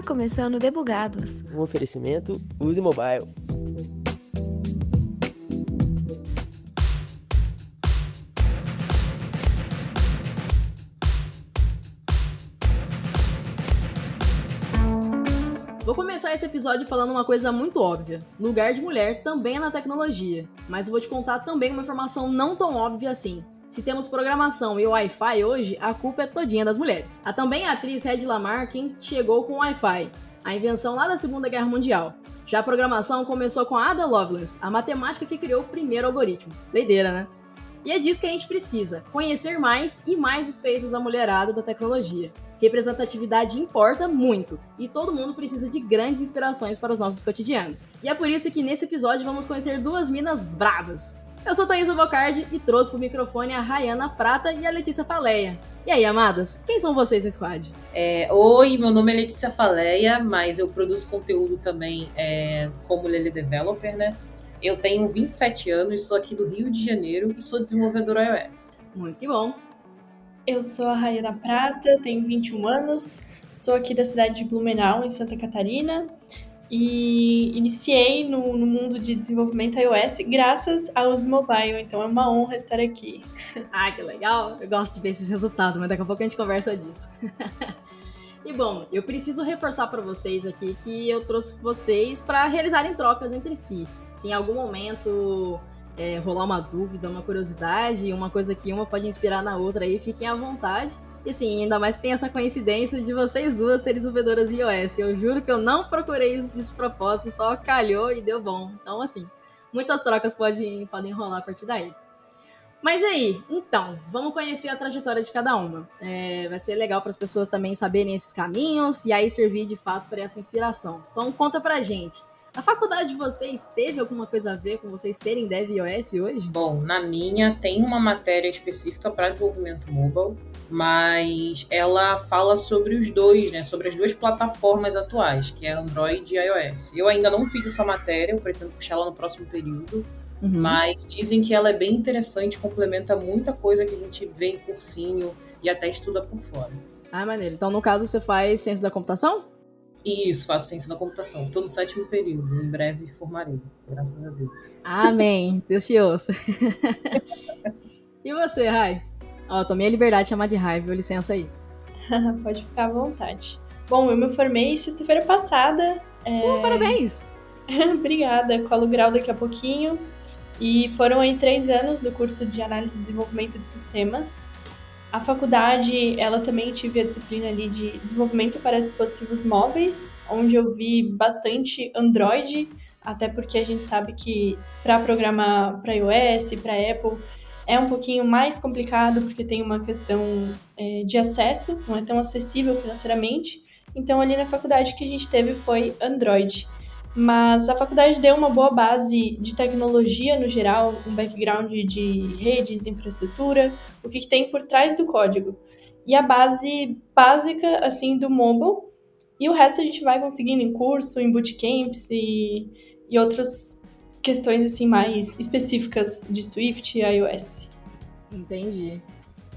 Está começando Debugados. Um oferecimento Use Mobile. Vou começar esse episódio falando uma coisa muito óbvia. Lugar de mulher também é na tecnologia, mas eu vou te contar também uma informação não tão óbvia assim. Se temos programação e Wi-Fi hoje, a culpa é todinha das mulheres. A também a atriz Red Lamar quem chegou com o Wi-Fi, a invenção lá da Segunda Guerra Mundial. Já a programação começou com Ada Lovelace, a matemática que criou o primeiro algoritmo. Leideira, né? E é disso que a gente precisa: conhecer mais e mais os feitos da mulherada da tecnologia. Representatividade importa muito e todo mundo precisa de grandes inspirações para os nossos cotidianos. E é por isso que nesse episódio vamos conhecer duas minas bravas. Eu sou Thaisa Bocardi e trouxe pro microfone a Rayana Prata e a Letícia Faleia. E aí, amadas, quem são vocês no squad? É, Oi, meu nome é Letícia Faleia, mas eu produzo conteúdo também é, como Lele Developer, né? Eu tenho 27 anos, sou aqui do Rio de Janeiro e sou desenvolvedora iOS. Muito que bom. Eu sou a Rayana Prata, tenho 21 anos, sou aqui da cidade de Blumenau, em Santa Catarina, e iniciei no, no mundo de desenvolvimento iOS graças ao Mobile, então é uma honra estar aqui. Ah, que legal! Eu gosto de ver esses resultados, mas daqui a pouco a gente conversa disso. e bom, eu preciso reforçar para vocês aqui que eu trouxe vocês para realizarem trocas entre si. Se em algum momento é, rolar uma dúvida, uma curiosidade, uma coisa que uma pode inspirar na outra aí, fiquem à vontade. E assim, ainda mais que tem essa coincidência de vocês duas serem desenvolvedoras iOS. Eu juro que eu não procurei isso de propósito, só calhou e deu bom. Então, assim, muitas trocas podem, podem rolar a partir daí. Mas aí, então, vamos conhecer a trajetória de cada uma. É, vai ser legal para as pessoas também saberem esses caminhos e aí servir de fato para essa inspiração. Então, conta pra gente. A faculdade de vocês teve alguma coisa a ver com vocês serem Dev iOS hoje? Bom, na minha tem uma matéria específica para desenvolvimento mobile, mas ela fala sobre os dois, né? Sobre as duas plataformas atuais, que é Android e iOS. Eu ainda não fiz essa matéria, eu pretendo puxar ela no próximo período. Uhum. Mas dizem que ela é bem interessante, complementa muita coisa que a gente vê em cursinho e até estuda por fora. Ah, maneiro. Então, no caso, você faz ciência da computação? Isso, faço ciência da computação. Estou no sétimo período. Em breve formarei, graças a Deus. Amém. Deus te ouça. e você, Rai? Ó, tomei a liberdade de chamar de Rai, viu? Licença aí. Pode ficar à vontade. Bom, eu me formei sexta-feira passada. É... Uh, parabéns! Obrigada. Colo grau daqui a pouquinho. E foram aí três anos do curso de análise e desenvolvimento de sistemas. A faculdade, ela também tive a disciplina ali de desenvolvimento para dispositivos móveis, onde eu vi bastante Android, até porque a gente sabe que para programar para iOS, para Apple, é um pouquinho mais complicado porque tem uma questão é, de acesso, não é tão acessível financeiramente. Então, ali na faculdade que a gente teve foi Android. Mas a faculdade deu uma boa base de tecnologia no geral, um background de redes, infraestrutura, o que, tem por trás do código. E a base básica, assim, do mobile. E o resto a gente vai conseguindo em curso, em bootcamps e, e outras questões, assim, mais específicas de Swift e iOS. Entendi.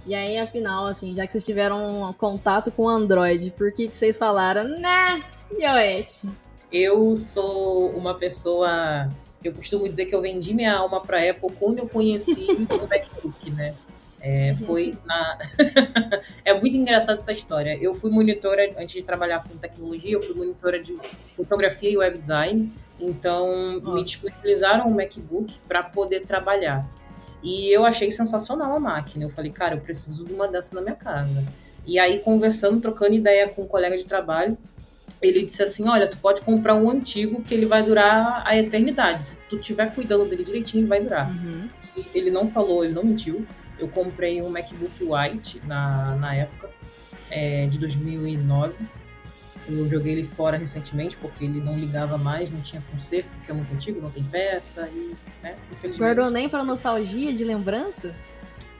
E aí, afinal, assim, já que vocês tiveram contato com Android, por que, que vocês falaram, né, iOS? Eu sou uma pessoa. Eu costumo dizer que eu vendi minha alma para Apple quando eu conheci o MacBook, né? É, foi na. é muito engraçado essa história. Eu fui monitora, antes de trabalhar com tecnologia, eu fui monitora de fotografia e web design. Então, oh. me disponibilizaram um MacBook para poder trabalhar. E eu achei sensacional a máquina. Eu falei, cara, eu preciso de uma dessa na minha casa. E aí, conversando, trocando ideia com um colega de trabalho, ele disse assim: Olha, tu pode comprar um antigo que ele vai durar a eternidade. Se tu estiver cuidando dele direitinho, ele vai durar. Uhum. ele não falou, ele não mentiu. Eu comprei um MacBook White na, na época, é, de 2009. Eu joguei ele fora recentemente porque ele não ligava mais, não tinha conserto, porque é muito antigo, não tem peça e, né, infelizmente. Guardou nem para nostalgia de lembrança?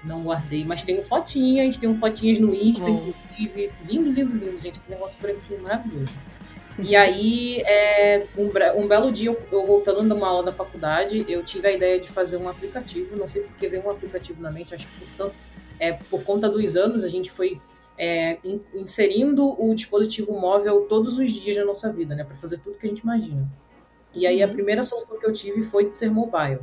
Não guardei, mas tenho fotinhas, tenho fotinhas no Insta, Bom. inclusive. Lindo, lindo, lindo, gente. Que negócio aqui maravilhoso. E aí, é, um, um, belo dia, eu, eu voltando de uma aula da faculdade, eu tive a ideia de fazer um aplicativo. Não sei porque veio um aplicativo na mente, acho que por, tanto, é, por conta dos anos a gente foi é, inserindo o dispositivo móvel todos os dias da nossa vida, né, para fazer tudo que a gente imagina. E aí a uhum. primeira solução que eu tive foi de ser mobile.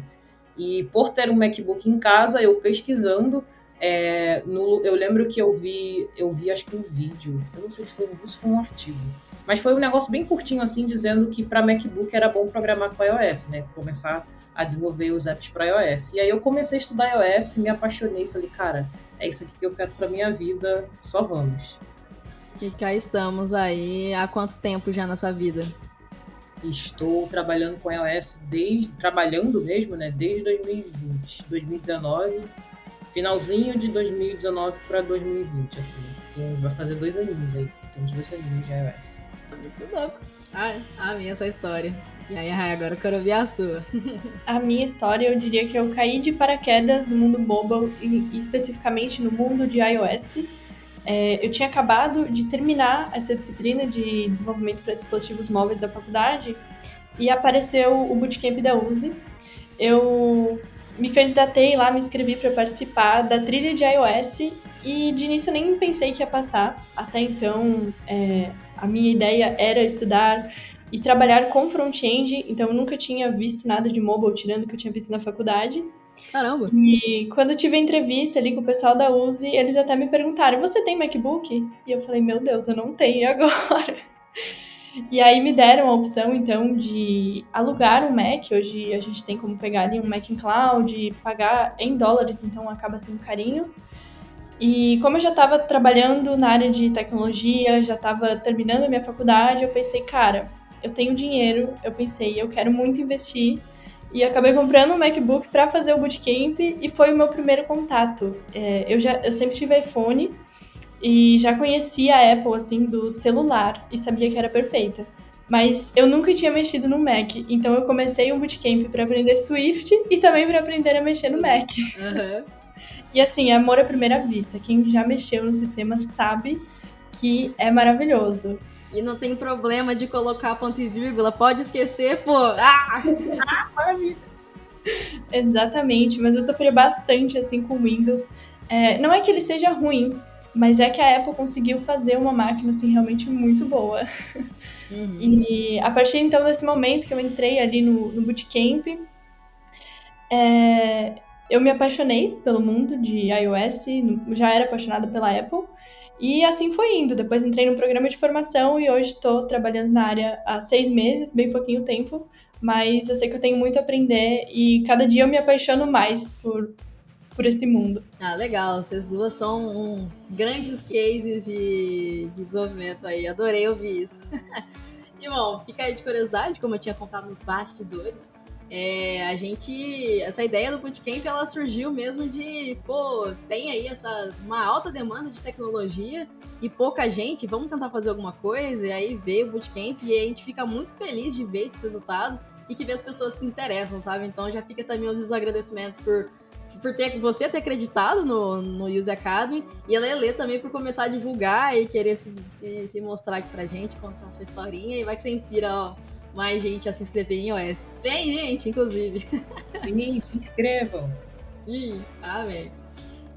E por ter um MacBook em casa, eu pesquisando, é, no, eu lembro que eu vi, eu vi acho que um vídeo, eu não sei se foi, se foi um artigo, mas foi um negócio bem curtinho assim, dizendo que para MacBook era bom programar com iOS, né? Começar a desenvolver os apps para iOS. E aí eu comecei a estudar iOS, me apaixonei, falei, cara, é isso aqui que eu quero para minha vida, só vamos. E cá estamos aí, há quanto tempo já nessa vida? Estou trabalhando com iOS desde trabalhando mesmo, né, desde 2020, 2019, finalzinho de 2019 para 2020, assim. Então, vai fazer dois aninhos aí, temos dois aninhos de iOS. Muito louco. Ah, a minha essa história. E aí, agora eu quero ouvir a sua. a minha história, eu diria que eu caí de paraquedas no mundo mobile e especificamente no mundo de iOS é, eu tinha acabado de terminar essa disciplina de desenvolvimento para dispositivos móveis da faculdade e apareceu o bootcamp da USE. Eu me candidatei lá, me inscrevi para participar da trilha de iOS e de início nem pensei que ia passar. Até então, é, a minha ideia era estudar e trabalhar com front-end, então eu nunca tinha visto nada de mobile, tirando o que eu tinha visto na faculdade. Caramba! E quando eu tive a entrevista ali com o pessoal da USE, eles até me perguntaram: Você tem MacBook? E eu falei: Meu Deus, eu não tenho agora. E aí me deram a opção, então, de alugar um Mac. Hoje a gente tem como pegar ali um Mac em cloud, pagar em dólares, então acaba sendo carinho. E como eu já estava trabalhando na área de tecnologia, já estava terminando a minha faculdade, eu pensei, cara, eu tenho dinheiro, eu pensei, eu quero muito investir e acabei comprando um MacBook para fazer o bootcamp e foi o meu primeiro contato. É, eu, já, eu sempre tive iPhone e já conhecia a Apple, assim, do celular e sabia que era perfeita. Mas eu nunca tinha mexido no Mac, então eu comecei um bootcamp para aprender Swift e também para aprender a mexer no Mac. Uhum. E assim, amor à primeira vista. Quem já mexeu no sistema sabe que é maravilhoso. E não tem problema de colocar ponto e vírgula, pode esquecer, pô. Ah! Exatamente, mas eu sofri bastante assim com o Windows. É, não é que ele seja ruim, mas é que a Apple conseguiu fazer uma máquina assim realmente muito boa. Uhum. E a partir então desse momento que eu entrei ali no, no bootcamp, é, eu me apaixonei pelo mundo de iOS, já era apaixonada pela Apple. E assim foi indo. Depois entrei no programa de formação e hoje estou trabalhando na área há seis meses, bem pouquinho tempo. Mas eu sei que eu tenho muito a aprender e cada dia eu me apaixono mais por, por esse mundo. Ah, legal. Vocês duas são uns grandes cases de, de desenvolvimento aí. Adorei ouvir isso. e bom, fica aí de curiosidade, como eu tinha contado nos bastidores. É, a gente, essa ideia do bootcamp, ela surgiu mesmo de, pô, tem aí essa uma alta demanda de tecnologia e pouca gente, vamos tentar fazer alguma coisa, e aí veio o bootcamp e a gente fica muito feliz de ver esse resultado e que ver as pessoas se interessam, sabe? Então já fica também os meus agradecimentos por por ter, você ter acreditado no, no Use Academy e a Lele também por começar a divulgar e querer se, se, se mostrar aqui pra gente, contar sua historinha e vai que você inspira ó, mais gente a se inscrever em iOS. Vem, gente, inclusive. Sim, se inscrevam. Sim, amém.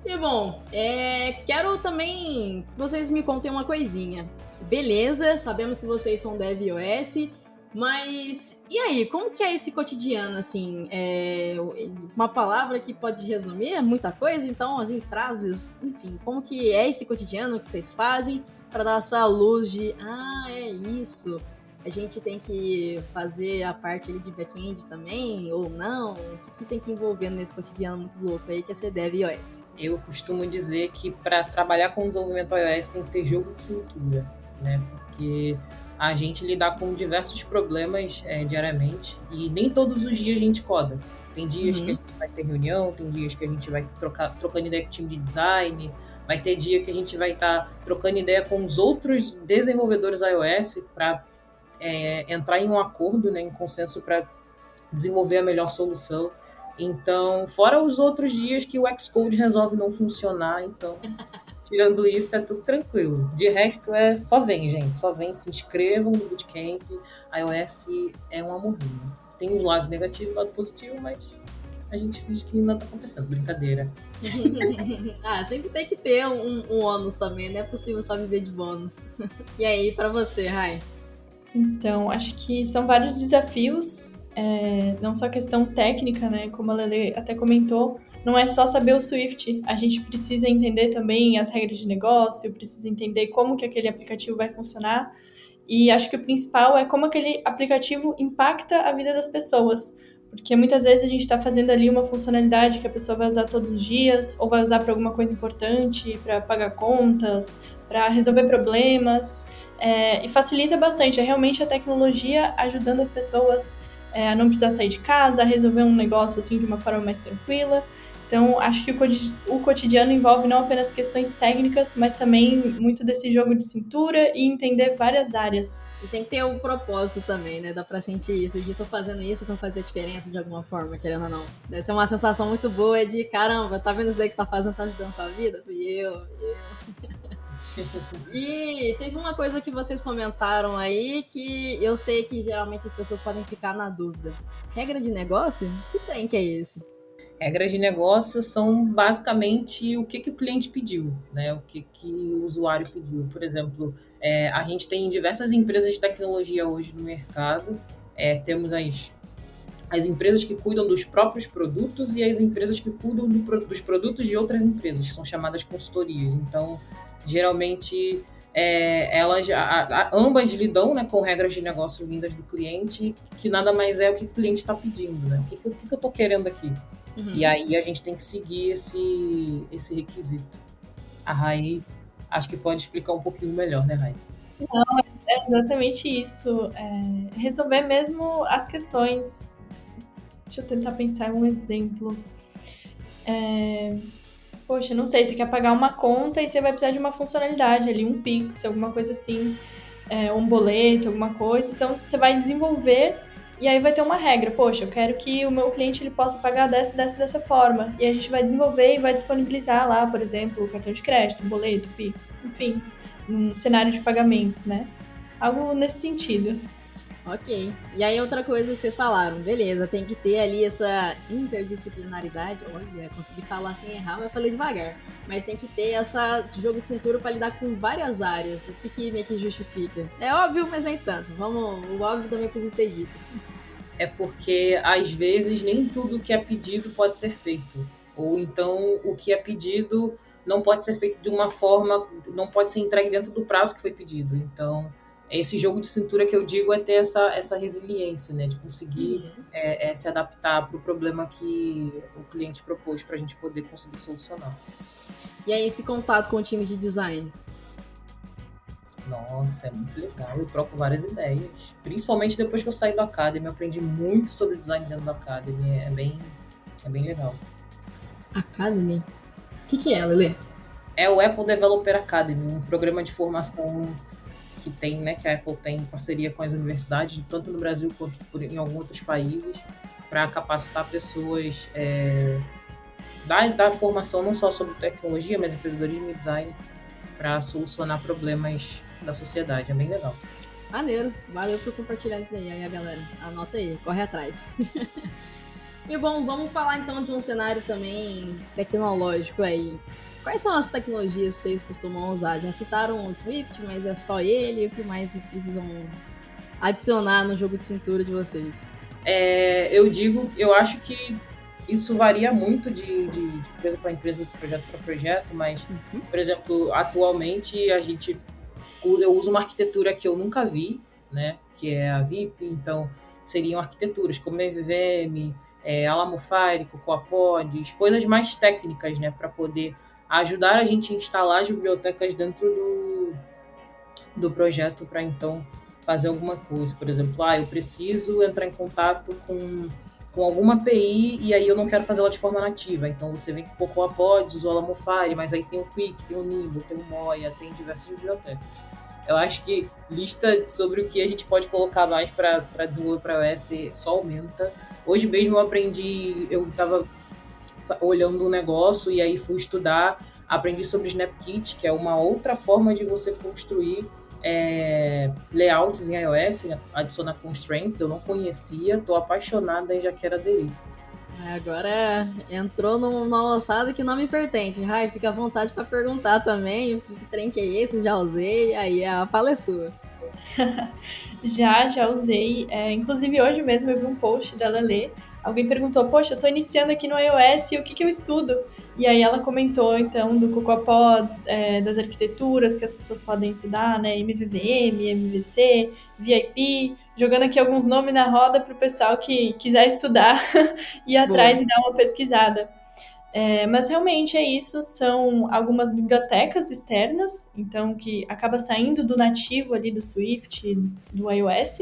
E bom, é, quero também que vocês me contem uma coisinha. Beleza, sabemos que vocês são dev iOS, mas e aí, como que é esse cotidiano, assim? É, uma palavra que pode resumir muita coisa, então, assim, frases, enfim, como que é esse cotidiano que vocês fazem para dar essa luz de, ah, é isso, a gente tem que fazer a parte ali de back-end também, ou não? O que, que, tem que envolver nesse cotidiano muito louco aí que é ser dev iOS? Eu costumo dizer que para trabalhar com desenvolvimento iOS tem que ter jogo de cintura, né? Porque a gente lidar com diversos problemas é, diariamente e nem todos os dias a gente coda. Tem dias uhum. que a gente vai ter reunião, tem dias que a gente vai trocar, trocando ideia com o time de design, vai ter dia que a gente vai estar tá trocando ideia com os outros desenvolvedores iOS para é, entrar em um acordo, né, em consenso para desenvolver a melhor solução. Então, fora os outros dias que o Xcode resolve não funcionar, então, tirando isso, é tudo tranquilo. De resto, é só vem, gente, só vem, se inscrevam no Bootcamp. iOS é um amorzinho. Tem um lado negativo e um lado positivo, mas a gente finge que nada tá acontecendo. Brincadeira. ah, sempre tem que ter um, um ônus também, não é possível só viver de bônus. e aí, para você, Rai? Então, acho que são vários desafios, é, não só questão técnica, né? Como a Lele até comentou, não é só saber o Swift, a gente precisa entender também as regras de negócio, precisa entender como que aquele aplicativo vai funcionar. E acho que o principal é como aquele aplicativo impacta a vida das pessoas. Porque muitas vezes a gente está fazendo ali uma funcionalidade que a pessoa vai usar todos os dias, ou vai usar para alguma coisa importante, para pagar contas, para resolver problemas. É, e facilita bastante. É realmente a tecnologia ajudando as pessoas é, a não precisar sair de casa, a resolver um negócio assim de uma forma mais tranquila. Então, acho que o cotidiano envolve não apenas questões técnicas, mas também muito desse jogo de cintura e entender várias áreas. E tem que ter um propósito também, né? Dá pra sentir isso, de tô fazendo isso pra fazer diferença de alguma forma, querendo ou não. Deve ser uma sensação muito boa de, caramba, tá vendo isso daí que você tá fazendo, tá ajudando a sua vida? Fui eu, eu. e teve uma coisa que vocês comentaram aí que eu sei que geralmente as pessoas podem ficar na dúvida. Regra de negócio? Que tem que é esse? Regras de negócio são basicamente o que, que o cliente pediu, né? O que, que o usuário pediu. Por exemplo, é, a gente tem diversas empresas de tecnologia hoje no mercado. É, temos as, as empresas que cuidam dos próprios produtos e as empresas que cuidam do, dos produtos de outras empresas, que são chamadas consultorias. Então, geralmente, é, elas a, a, ambas lidam né, com regras de negócio vindas do cliente, que nada mais é o que o cliente está pedindo, né? O que, que, que eu estou querendo aqui? Uhum. E aí a gente tem que seguir esse, esse requisito. A Rai acho que pode explicar um pouquinho melhor, né, Rai? Não, é exatamente isso. É resolver mesmo as questões. Deixa eu tentar pensar um exemplo. É... Poxa, não sei, você quer pagar uma conta e você vai precisar de uma funcionalidade ali, um Pix, alguma coisa assim, é, um boleto, alguma coisa. Então, você vai desenvolver e aí vai ter uma regra, poxa, eu quero que o meu cliente ele possa pagar dessa, dessa, dessa forma. E a gente vai desenvolver e vai disponibilizar lá, por exemplo, cartão de crédito, boleto, Pix, enfim, um cenário de pagamentos, né? Algo nesse sentido. Ok. E aí outra coisa que vocês falaram, beleza, tem que ter ali essa interdisciplinaridade. Olha, consegui falar sem errar, mas falei devagar. Mas tem que ter essa jogo de cintura para lidar com várias áreas. O que, que meio que justifica? É óbvio, mas nem tanto. Vamos, o óbvio também precisa ser dito é porque às vezes nem tudo que é pedido pode ser feito. Ou então o que é pedido não pode ser feito de uma forma, não pode ser entregue dentro do prazo que foi pedido. Então, esse jogo de cintura que eu digo é ter essa, essa resiliência, né? De conseguir uhum. é, é, se adaptar para o problema que o cliente propôs para a gente poder conseguir solucionar. E aí, esse contato com o time de design? Nossa, é muito legal. Eu troco várias ideias. Principalmente depois que eu saí do Academy. Eu aprendi muito sobre design dentro do Academy. É bem, é bem legal. Academy? O que, que é, Lele? É o Apple Developer Academy, um programa de formação que tem, né, que a Apple tem em parceria com as universidades, tanto no Brasil quanto em alguns outros países, para capacitar pessoas é, da, da formação não só sobre tecnologia, mas empreendedorismo e design, para solucionar problemas da sociedade. É bem legal. Maneiro. Valeu por compartilhar isso daí, aí, galera. Anota aí, corre atrás. e bom, vamos falar então de um cenário também tecnológico aí. Quais são as tecnologias que vocês costumam usar? Já citaram o Swift, mas é só ele? O que mais vocês precisam adicionar no jogo de cintura de vocês? É, eu digo, eu acho que isso varia muito de, de, de empresa para empresa, de projeto para projeto, mas, uhum. por exemplo, atualmente a gente eu uso uma arquitetura que eu nunca vi, né? Que é a VIP, então seriam arquiteturas como MVVM, é, Alamofire, CocoaPods, coisas mais técnicas, né? Para poder ajudar a gente a instalar as bibliotecas dentro do, do projeto para então fazer alguma coisa. Por exemplo, ah, eu preciso entrar em contato com, com alguma API e aí eu não quero fazer ela de forma nativa. Então você vem com Cocoa Pods ou Alamofire, mas aí tem o Quick, tem o Nimble, tem o Moya, tem diversas bibliotecas. Eu acho que lista sobre o que a gente pode colocar mais para desenvolver para iOS só aumenta. Hoje mesmo eu aprendi, eu estava olhando um negócio e aí fui estudar, aprendi sobre SnapKit, que é uma outra forma de você construir é, layouts em iOS, né? adicionar constraints. Eu não conhecia, estou apaixonada e já quero aderir. Agora entrou numa ossada que não me pertence. Rai, fica à vontade para perguntar também o que, que trem que é esse, já usei, aí a fala é sua. já, já usei. É, inclusive hoje mesmo eu vi um post da Lele. Alguém perguntou, poxa, eu tô iniciando aqui no iOS, o que, que eu estudo? E aí ela comentou, então, do CocoaPods, é, das arquiteturas que as pessoas podem estudar, né? MVVM, MVC, VIP, jogando aqui alguns nomes na roda para o pessoal que quiser estudar ir atrás Boa. e dar uma pesquisada. É, mas realmente é isso, são algumas bibliotecas externas, então que acaba saindo do nativo ali do Swift, do iOS.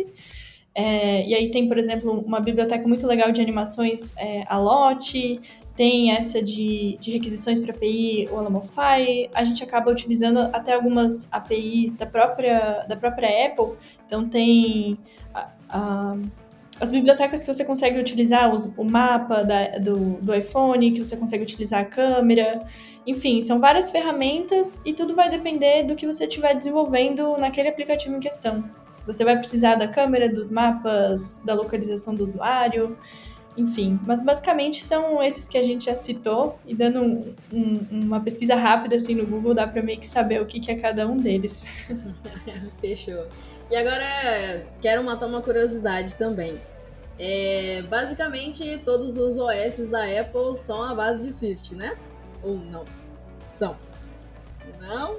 É, e aí tem, por exemplo, uma biblioteca muito legal de animações, é, a Lotte, tem essa de, de requisições para API, o Alamofy, a gente acaba utilizando até algumas APIs da própria, da própria Apple, então tem a, a, as bibliotecas que você consegue utilizar, os, o mapa da, do, do iPhone, que você consegue utilizar a câmera, enfim, são várias ferramentas e tudo vai depender do que você estiver desenvolvendo naquele aplicativo em questão. Você vai precisar da câmera, dos mapas, da localização do usuário, enfim, mas basicamente são esses que a gente já citou e dando um, um, uma pesquisa rápida assim no Google dá para meio que saber o que, que é cada um deles. Fechou. E agora quero matar uma curiosidade também. É, basicamente todos os OS da Apple são a base de Swift, né? Ou não? São. Não?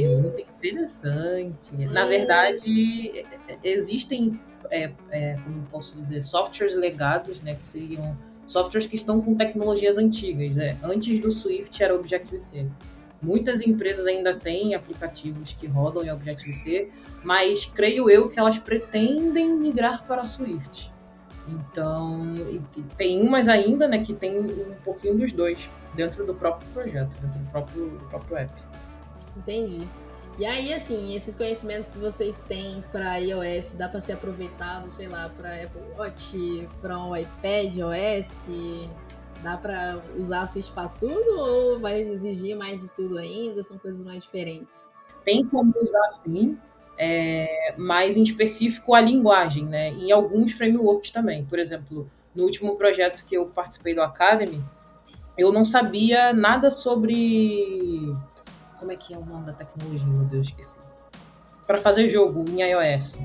Pergunta interessante. Na verdade, existem é, é, como posso dizer, softwares legados, né, que seriam softwares que estão com tecnologias antigas. Né? Antes do Swift era Objective-C. Muitas empresas ainda têm aplicativos que rodam em Objective-C, mas creio eu que elas pretendem migrar para Swift. Então, tem umas ainda, né, que tem um pouquinho dos dois dentro do próprio projeto, dentro do próprio, do próprio app. Entendi. E aí, assim, esses conhecimentos que vocês têm para iOS dá para ser aproveitado, sei lá, para Apple Watch, para um iPad OS? Dá para usar a Switch para tudo ou vai exigir mais estudo ainda? São coisas mais diferentes? Tem como usar sim, é, mas em específico a linguagem, né? Em alguns frameworks também. Por exemplo, no último projeto que eu participei do Academy, eu não sabia nada sobre como é que é o nome da tecnologia? Meu Deus, esqueci. Para fazer jogo em iOS.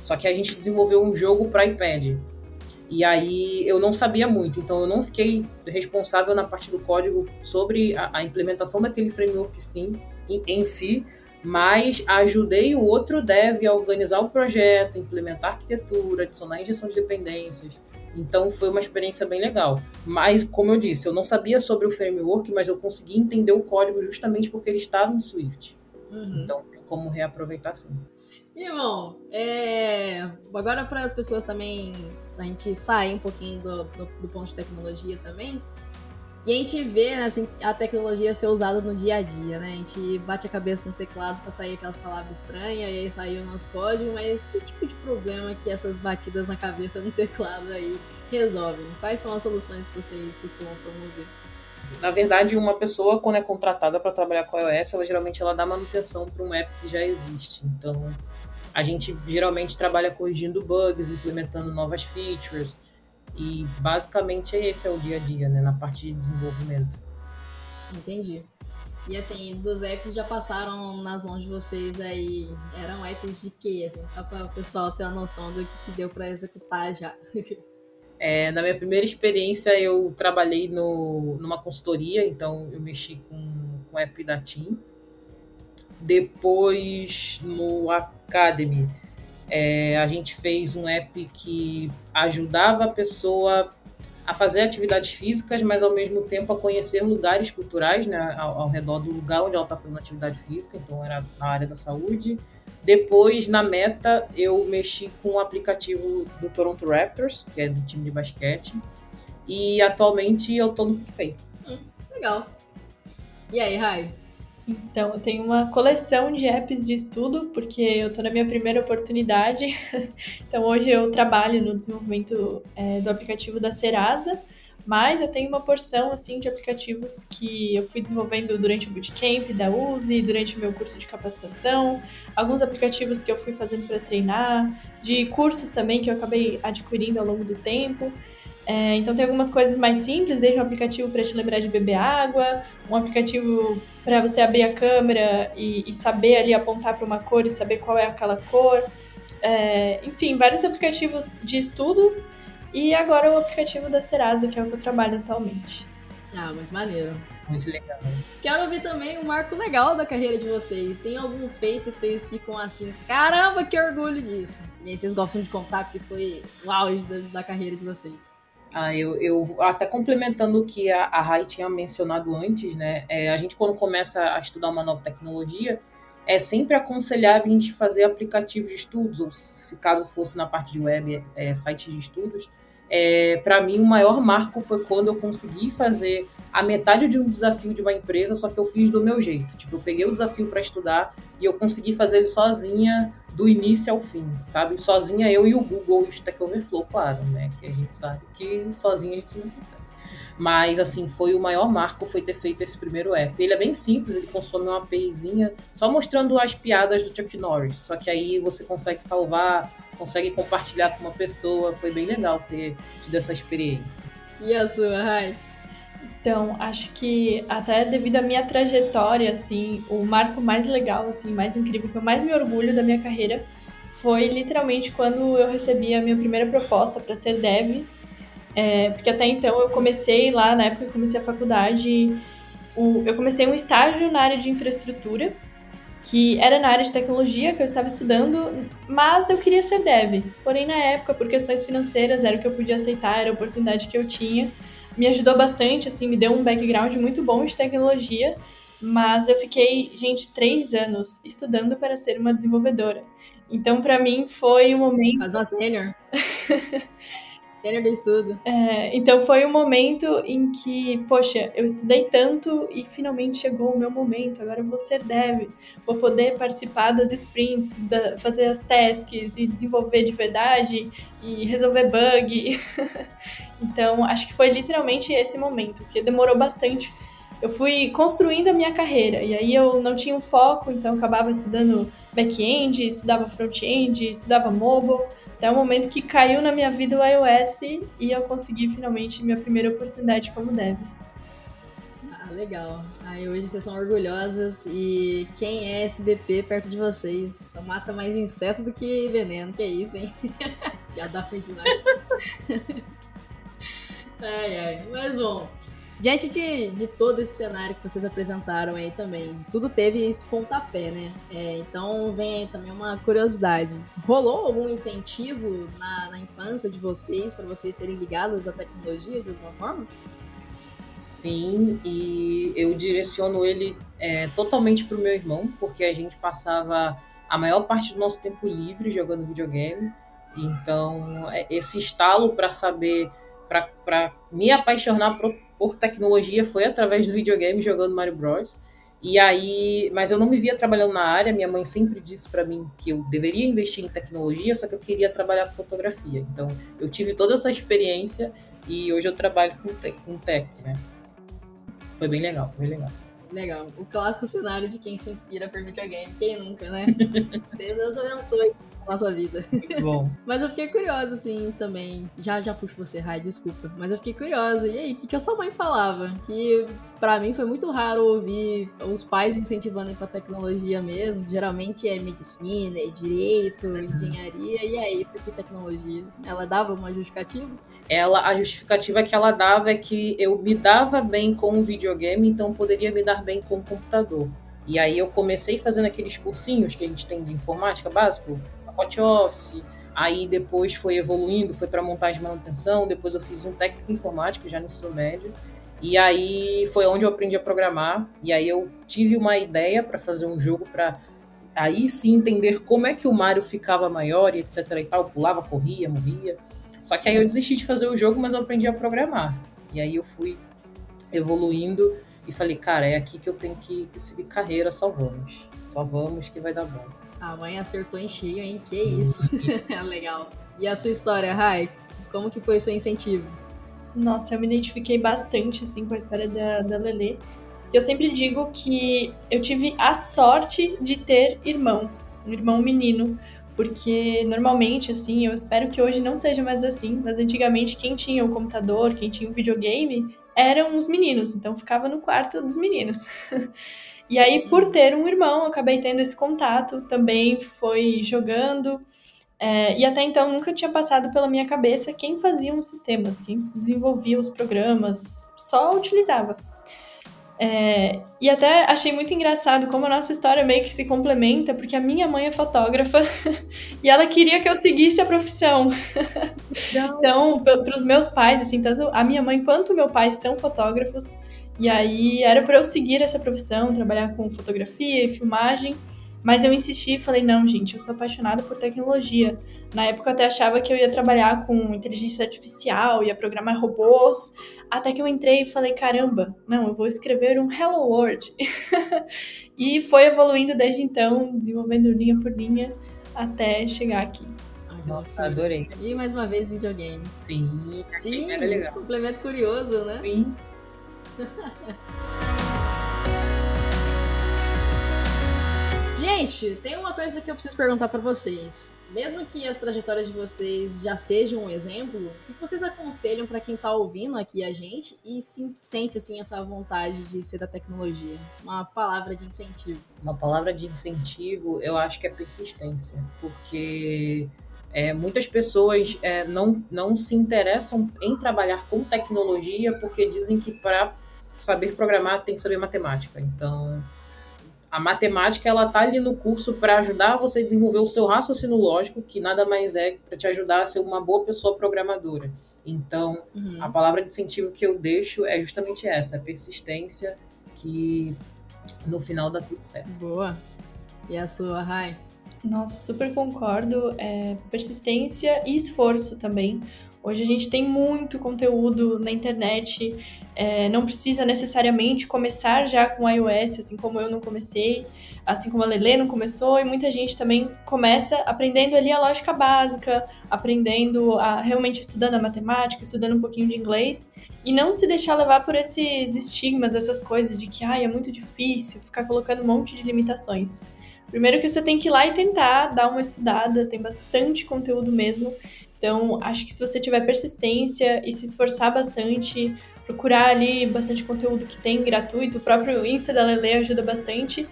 Só que a gente desenvolveu um jogo para iPad. E aí eu não sabia muito, então eu não fiquei responsável na parte do código sobre a, a implementação daquele framework sim, em, em, si, mas ajudei o outro dev a organizar o projeto, implementar arquitetura, adicionar injeção de dependências. Então foi uma experiência bem legal. Mas, como eu disse, eu não sabia sobre o framework, mas eu consegui entender o código justamente porque ele estava em Swift. Uhum. Então tem como reaproveitar sim. E bom, é... agora para as pessoas também, a gente sair um pouquinho do, do, do ponto de tecnologia também, e a gente vê né, assim, a tecnologia ser usada no dia a dia, né? A gente bate a cabeça no teclado para sair aquelas palavras estranhas e aí sair o nosso código, mas que tipo de problema que essas batidas na cabeça no teclado aí resolvem? Quais são as soluções que vocês costumam promover? Na verdade, uma pessoa, quando é contratada para trabalhar com iOS, ela geralmente ela dá manutenção para um app que já existe. Então, a gente geralmente trabalha corrigindo bugs, implementando novas features, e basicamente esse é o dia a dia, né, na parte de desenvolvimento. Entendi. E assim, dos apps já passaram nas mãos de vocês aí, eram apps de quê, assim, só para o pessoal ter uma noção do que, que deu para executar já. É, na minha primeira experiência, eu trabalhei no, numa consultoria, então eu mexi com, com app da Team. Depois, no Academy, é, a gente fez um app que ajudava a pessoa a fazer atividades físicas, mas ao mesmo tempo a conhecer lugares culturais né, ao, ao redor do lugar onde ela está fazendo atividade física, então era na área da saúde. Depois, na meta, eu mexi com o aplicativo do Toronto Raptors, que é do time de basquete, e atualmente eu estou no PicPay. Hum, legal. E aí, Rai? Então, eu tenho uma coleção de apps de estudo, porque eu estou na minha primeira oportunidade. então, hoje eu trabalho no desenvolvimento é, do aplicativo da Serasa, mas eu tenho uma porção assim de aplicativos que eu fui desenvolvendo durante o bootcamp da USE, durante o meu curso de capacitação, alguns aplicativos que eu fui fazendo para treinar, de cursos também que eu acabei adquirindo ao longo do tempo. É, então tem algumas coisas mais simples, desde um aplicativo para te lembrar de beber água, um aplicativo para você abrir a câmera e, e saber ali apontar para uma cor e saber qual é aquela cor. É, enfim, vários aplicativos de estudos e agora o aplicativo da Serasa, que é o que eu trabalho atualmente. Ah, muito maneiro. Muito legal. Quero ouvir também um marco legal da carreira de vocês. Tem algum feito que vocês ficam assim, caramba, que orgulho disso? E aí vocês gostam de contar porque foi o auge da, da carreira de vocês. Ah, eu, eu até complementando o que a, a Rai tinha mencionado antes, né? É, a gente quando começa a estudar uma nova tecnologia, é sempre aconselhável a gente fazer aplicativos de estudos, ou se caso fosse na parte de web, é, sites de estudos. É, para mim, o maior marco foi quando eu consegui fazer a metade de um desafio de uma empresa, só que eu fiz do meu jeito. Tipo, eu peguei o desafio para estudar e eu consegui fazer ele sozinha, do início ao fim, sabe? Sozinha eu e o Google e o Stack Overflow, claro, né? Que a gente sabe que sozinha a gente não consegue. Mas, assim, foi o maior marco foi ter feito esse primeiro app. Ele é bem simples, ele consome uma APIzinha, só mostrando as piadas do Chuck Norris. Só que aí você consegue salvar, consegue compartilhar com uma pessoa. Foi bem legal ter tido essa experiência. E a sua, Rai? Então, acho que até devido à minha trajetória, assim, o marco mais legal, assim, mais incrível, que eu mais me orgulho da minha carreira, foi literalmente quando eu recebi a minha primeira proposta para ser dev é, porque até então eu comecei lá, na época que eu comecei a faculdade, o, eu comecei um estágio na área de infraestrutura, que era na área de tecnologia que eu estava estudando, mas eu queria ser dev. Porém, na época, por questões financeiras, era o que eu podia aceitar, era a oportunidade que eu tinha. Me ajudou bastante, assim, me deu um background muito bom de tecnologia, mas eu fiquei, gente, três anos estudando para ser uma desenvolvedora. Então, para mim, foi um momento. Quase uma sênior. Sênior do estudo. É, então foi um momento em que, poxa, eu estudei tanto e finalmente chegou o meu momento. Agora eu vou ser dev, vou poder participar das sprints, da, fazer as tasks e desenvolver de verdade e resolver bug. então acho que foi literalmente esse momento, que demorou bastante. Eu fui construindo a minha carreira e aí eu não tinha um foco, então acabava estudando back-end, estudava front-end, estudava mobile até o momento que caiu na minha vida o iOS e eu consegui finalmente minha primeira oportunidade como dev. Ah, legal. Aí hoje vocês são orgulhosas e quem é SBP perto de vocês só mata mais inseto do que veneno. Que é isso, hein? Piada ruim demais. ai, ai. Mas bom, Diante de, de todo esse cenário que vocês apresentaram aí também, tudo teve esse pontapé, né? É, então vem aí também uma curiosidade. Rolou algum incentivo na, na infância de vocês para vocês serem ligados à tecnologia de alguma forma? Sim, e eu direciono ele é, totalmente para o meu irmão, porque a gente passava a maior parte do nosso tempo livre jogando videogame. Então, é, esse estalo para saber, para me apaixonar por por tecnologia foi através do videogame jogando Mario Bros. E aí, mas eu não me via trabalhando na área. Minha mãe sempre disse para mim que eu deveria investir em tecnologia, só que eu queria trabalhar com fotografia. Então, eu tive toda essa experiência e hoje eu trabalho com tech, com tech né? Foi bem legal, foi bem legal. Legal. O clássico cenário de quem se inspira por videogame, quem nunca, né? Deus abençoe nossa vida. Bom. mas eu fiquei curiosa, assim, também. Já, já puxo você, Rai, desculpa. Mas eu fiquei curiosa. E aí, o que, que a sua mãe falava? Que para mim foi muito raro ouvir os pais incentivando para tecnologia mesmo. Geralmente é medicina, é direito, uhum. engenharia. E aí, por que tecnologia? Ela dava uma justificativa? Ela, a justificativa que ela dava é que eu me dava bem com o videogame, então poderia me dar bem com o computador. E aí eu comecei fazendo aqueles cursinhos que a gente tem de informática básico, pacote Office, aí depois foi evoluindo, foi para montagem e manutenção, depois eu fiz um técnico informático já no ensino médio, e aí foi onde eu aprendi a programar, e aí eu tive uma ideia para fazer um jogo para aí sim entender como é que o Mario ficava maior e etc e tal, pulava, corria, morria. Só que aí eu desisti de fazer o jogo, mas eu aprendi a programar. E aí eu fui evoluindo e falei, cara, é aqui que eu tenho que, que seguir carreira, só vamos. Só vamos que vai dar bom. A mãe acertou em cheio, hein? Que isso. Legal. E a sua história, Rai? Como que foi o seu incentivo? Nossa, eu me identifiquei bastante, assim, com a história da, da Lelê. Eu sempre digo que eu tive a sorte de ter irmão, um irmão menino, porque normalmente, assim, eu espero que hoje não seja mais assim, mas antigamente quem tinha o computador, quem tinha o videogame, eram os meninos, então ficava no quarto dos meninos. e aí, por ter um irmão, eu acabei tendo esse contato, também foi jogando, é, e até então nunca tinha passado pela minha cabeça quem fazia os sistemas, quem desenvolvia os programas, só utilizava. É, e até achei muito engraçado como a nossa história meio que se complementa, porque a minha mãe é fotógrafa e ela queria que eu seguisse a profissão. então, para os meus pais, assim, tanto a minha mãe quanto o meu pai são fotógrafos, e aí era para eu seguir essa profissão, trabalhar com fotografia e filmagem. Mas eu insisti e falei: não, gente, eu sou apaixonada por tecnologia. Na época eu até achava que eu ia trabalhar com inteligência artificial, ia programar robôs. Até que eu entrei e falei: caramba, não, eu vou escrever um Hello World. e foi evoluindo desde então, desenvolvendo linha por linha, até chegar aqui. Nossa, adorei. E mais uma vez videogame. Sim, Sim, era legal. Complemento curioso, né? Sim. Gente, tem uma coisa que eu preciso perguntar para vocês. Mesmo que as trajetórias de vocês já sejam um exemplo, o que vocês aconselham para quem tá ouvindo aqui a gente e se sente assim essa vontade de ser da tecnologia? Uma palavra de incentivo. Uma palavra de incentivo, eu acho que é persistência, porque é, muitas pessoas é, não, não se interessam em trabalhar com tecnologia porque dizem que para saber programar tem que saber matemática. Então, a matemática ela tá ali no curso para ajudar você a desenvolver o seu raciocínio lógico, que nada mais é para te ajudar a ser uma boa pessoa programadora. Então, uhum. a palavra de incentivo que eu deixo é justamente essa, a persistência, que no final dá tudo certo. Boa. E a sua, Rai? Nossa, super concordo. É, persistência e esforço também. Hoje a gente tem muito conteúdo na internet, é, não precisa necessariamente começar já com iOS, assim como eu não comecei, assim como a Lele não começou, e muita gente também começa aprendendo ali a lógica básica, aprendendo a realmente estudando a matemática, estudando um pouquinho de inglês, e não se deixar levar por esses estigmas, essas coisas de que ai, é muito difícil, ficar colocando um monte de limitações. Primeiro que você tem que ir lá e tentar dar uma estudada, tem bastante conteúdo mesmo. Então, acho que se você tiver persistência e se esforçar bastante, procurar ali bastante conteúdo que tem gratuito, o próprio Insta da Lele ajuda bastante.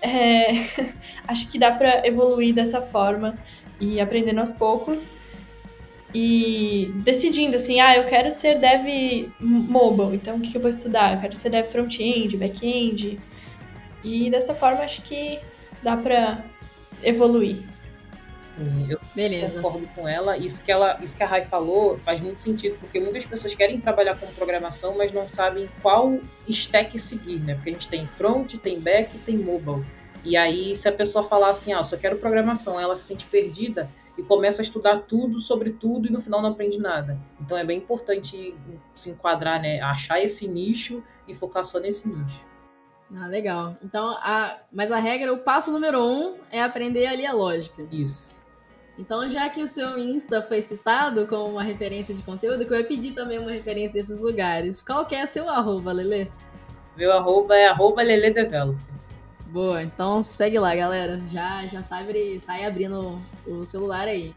É, acho que dá para evoluir dessa forma e aprendendo aos poucos e decidindo assim, ah, eu quero ser dev mobile, então o que, eu vou estudar? Eu quero ser dev front-end, back-end. E dessa forma acho que dá para evoluir. Sim, eu Beleza. concordo com ela. Isso que, ela. isso que a Rai falou faz muito sentido, porque muitas pessoas querem trabalhar com programação, mas não sabem qual stack seguir, né? Porque a gente tem front, tem back, tem mobile. E aí, se a pessoa falar assim, ah, só quero programação, ela se sente perdida e começa a estudar tudo sobre tudo e no final não aprende nada. Então é bem importante se enquadrar, né? Achar esse nicho e focar só nesse nicho. Ah, legal. Então, a, mas a regra, o passo número um é aprender ali a lógica. Isso. Então, já que o seu Insta foi citado como uma referência de conteúdo, que eu ia pedir também uma referência desses lugares. Qual que é seu arroba, Lele? Meu arroba é arroba Lele Developer. Boa, então segue lá, galera. Já, já sabe, sai abrindo o celular aí.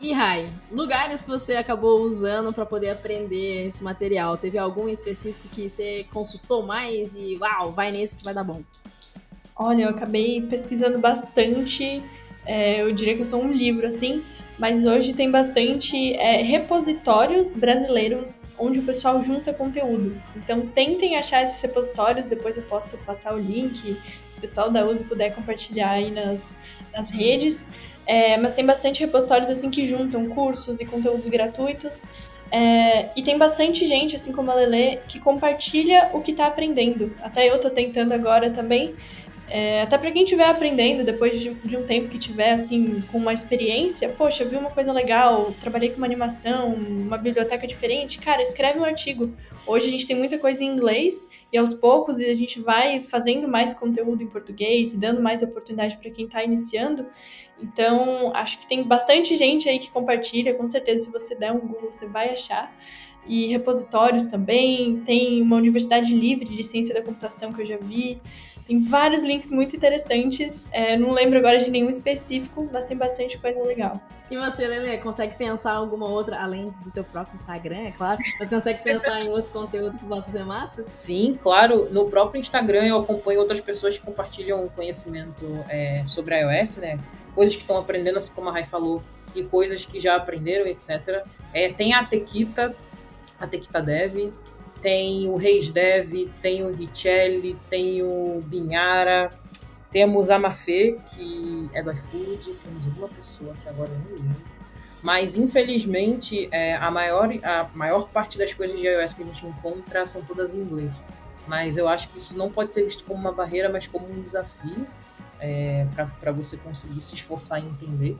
E Rai, lugares que você acabou usando para poder aprender esse material? Teve algum específico que você consultou mais e uau, vai nesse que vai dar bom? Olha, eu acabei pesquisando bastante. É, eu diria que eu sou um livro, assim, mas hoje tem bastante é, repositórios brasileiros onde o pessoal junta conteúdo. Então tentem achar esses repositórios, depois eu posso passar o link, se o pessoal da USE puder compartilhar aí nas, nas redes. É, mas tem bastante repositórios assim que juntam cursos e conteúdos gratuitos. É, e tem bastante gente, assim como a Lele, que compartilha o que está aprendendo. Até eu estou tentando agora também. É, até para quem estiver aprendendo, depois de, de, um tempo que tiver, assim, com uma experiência, poxa, vi uma coisa legal, trabalhei com uma animação, uma biblioteca diferente, cara, escreve um artigo. Hoje a gente tem muita coisa em inglês e aos poucos a gente vai fazendo mais conteúdo em português e dando mais oportunidade para quem está iniciando. Então, acho que tem bastante gente aí que compartilha, com certeza, se você der um Google, você vai achar. E repositórios também, tem uma universidade livre de ciência da computação que eu já vi, Tem vários links muito interessantes. É, não lembro agora de nenhum específico, mas tem bastante coisa legal. E você, Lele, consegue pensar alguma outra, além do seu próprio Instagram, é claro, mas consegue pensar em outro conteúdo que possa ser massa? Sim, claro. No próprio Instagram eu acompanho outras pessoas que compartilham conhecimento é, sobre iOS, né? Coisas que estão aprendendo, assim como a Rai falou, e coisas que já aprenderam, etc. É, tem a Tequita, a Tequita Dev, tem o Reis Dev, tem o Richelli, tem o Binhara, temos a Mafê, que é do iFood, temos uma pessoa que agora eu não lembro. Mas, infelizmente, é, a, maior, a maior parte das coisas de iOS que a gente encontra são todas em inglês. Mas eu acho que isso não pode ser visto como uma barreira, mas como um desafio é, para você conseguir se esforçar em entender.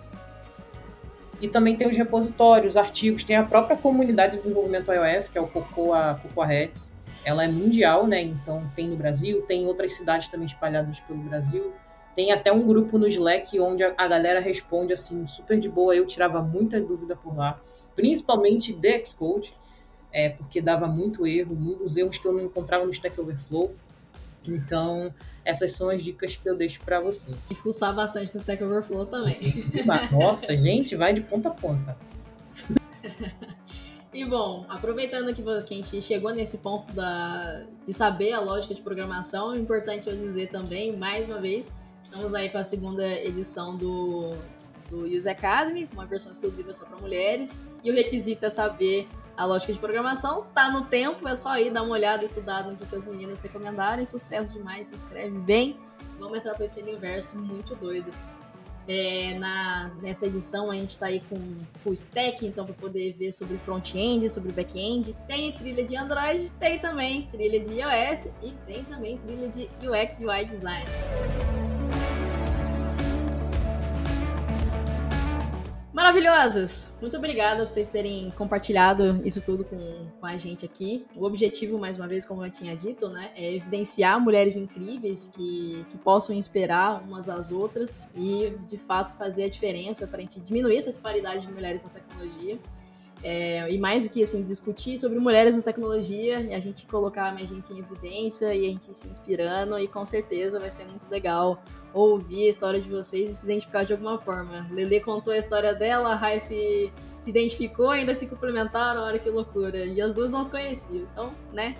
E também tem os repositórios, artigos, tem a própria comunidade de desenvolvimento iOS, que é o Cocoa, Cocoa Heads. Ela é mundial, né? Então tem no Brasil, tem outras cidades também espalhadas pelo Brasil. Tem até um grupo no Slack onde a galera responde assim, super de boa. Eu tirava muita dúvida por lá, principalmente de Xcode, é, porque dava muito erro, muitos erros que eu não encontrava no Stack Overflow. Então, essas são as dicas que eu deixo para você. E fuçar bastante no Stack Overflow também. Nossa, gente, vai de ponta a ponta. E bom, aproveitando que a gente chegou nesse ponto da, de saber a lógica de programação, é importante eu dizer também, mais uma vez, estamos aí com a segunda edição do, do Use Academy, uma versão exclusiva só para mulheres, e o requisito é saber a lógica de programação tá no tempo, é só ir dar uma olhada, estudar no que as meninas recomendarem. Sucesso demais, se inscreve bem. Vamos entrar para esse universo muito doido. É, na, nessa edição a gente está aí com full stack, então para poder ver sobre front-end, sobre back-end. Tem trilha de Android, tem também trilha de iOS e tem também trilha de UX UI design. Maravilhosas! Muito obrigada por vocês terem compartilhado isso tudo com, com a gente aqui. O objetivo, mais uma vez, como eu tinha dito, né, é evidenciar mulheres incríveis que, que possam inspirar umas às outras e, de fato, fazer a diferença para a gente diminuir essa disparidade de mulheres na tecnologia. É, e mais do que assim, discutir sobre mulheres na tecnologia, e a gente colocar a gente em evidência e a gente se inspirando, e com certeza vai ser muito legal ouvir a história de vocês e se identificar de alguma forma. Lele contou a história dela, a Rai se, se identificou, ainda se complementaram, olha que loucura. E as duas não se conheciam, então, né?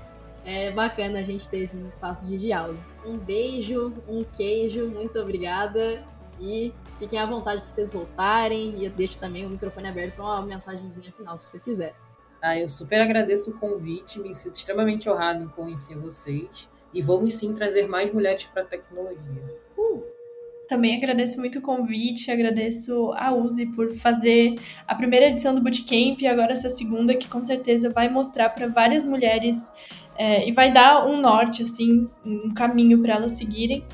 É bacana a gente ter esses espaços de diálogo. Um beijo, um queijo, muito obrigada e fiquem à vontade para vocês voltarem. E eu deixo também o microfone aberto para uma mensagenzinha final, se vocês quiserem. Ah, eu super agradeço o convite, me sinto extremamente honrado em conhecer vocês. E vamos sim trazer mais mulheres para a tecnologia. Uh! Também agradeço muito o convite, agradeço a Uzi por fazer a primeira edição do Bootcamp e agora essa segunda, que com certeza vai mostrar para várias mulheres é, e vai dar um norte, assim, um caminho para elas seguirem.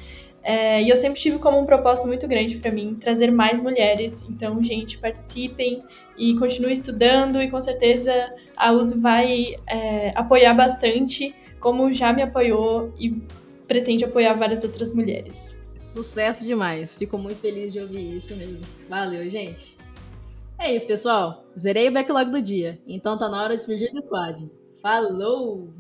É, e eu sempre tive como um propósito muito grande para mim trazer mais mulheres. Então, gente, participem e continuem estudando. E com certeza a USE vai é, apoiar bastante, como já me apoiou e pretende apoiar várias outras mulheres. Sucesso demais. Fico muito feliz de ouvir isso mesmo. Valeu, gente. É isso, pessoal. Zerei o backlog do dia. Então tá na hora de se do squad. Falou!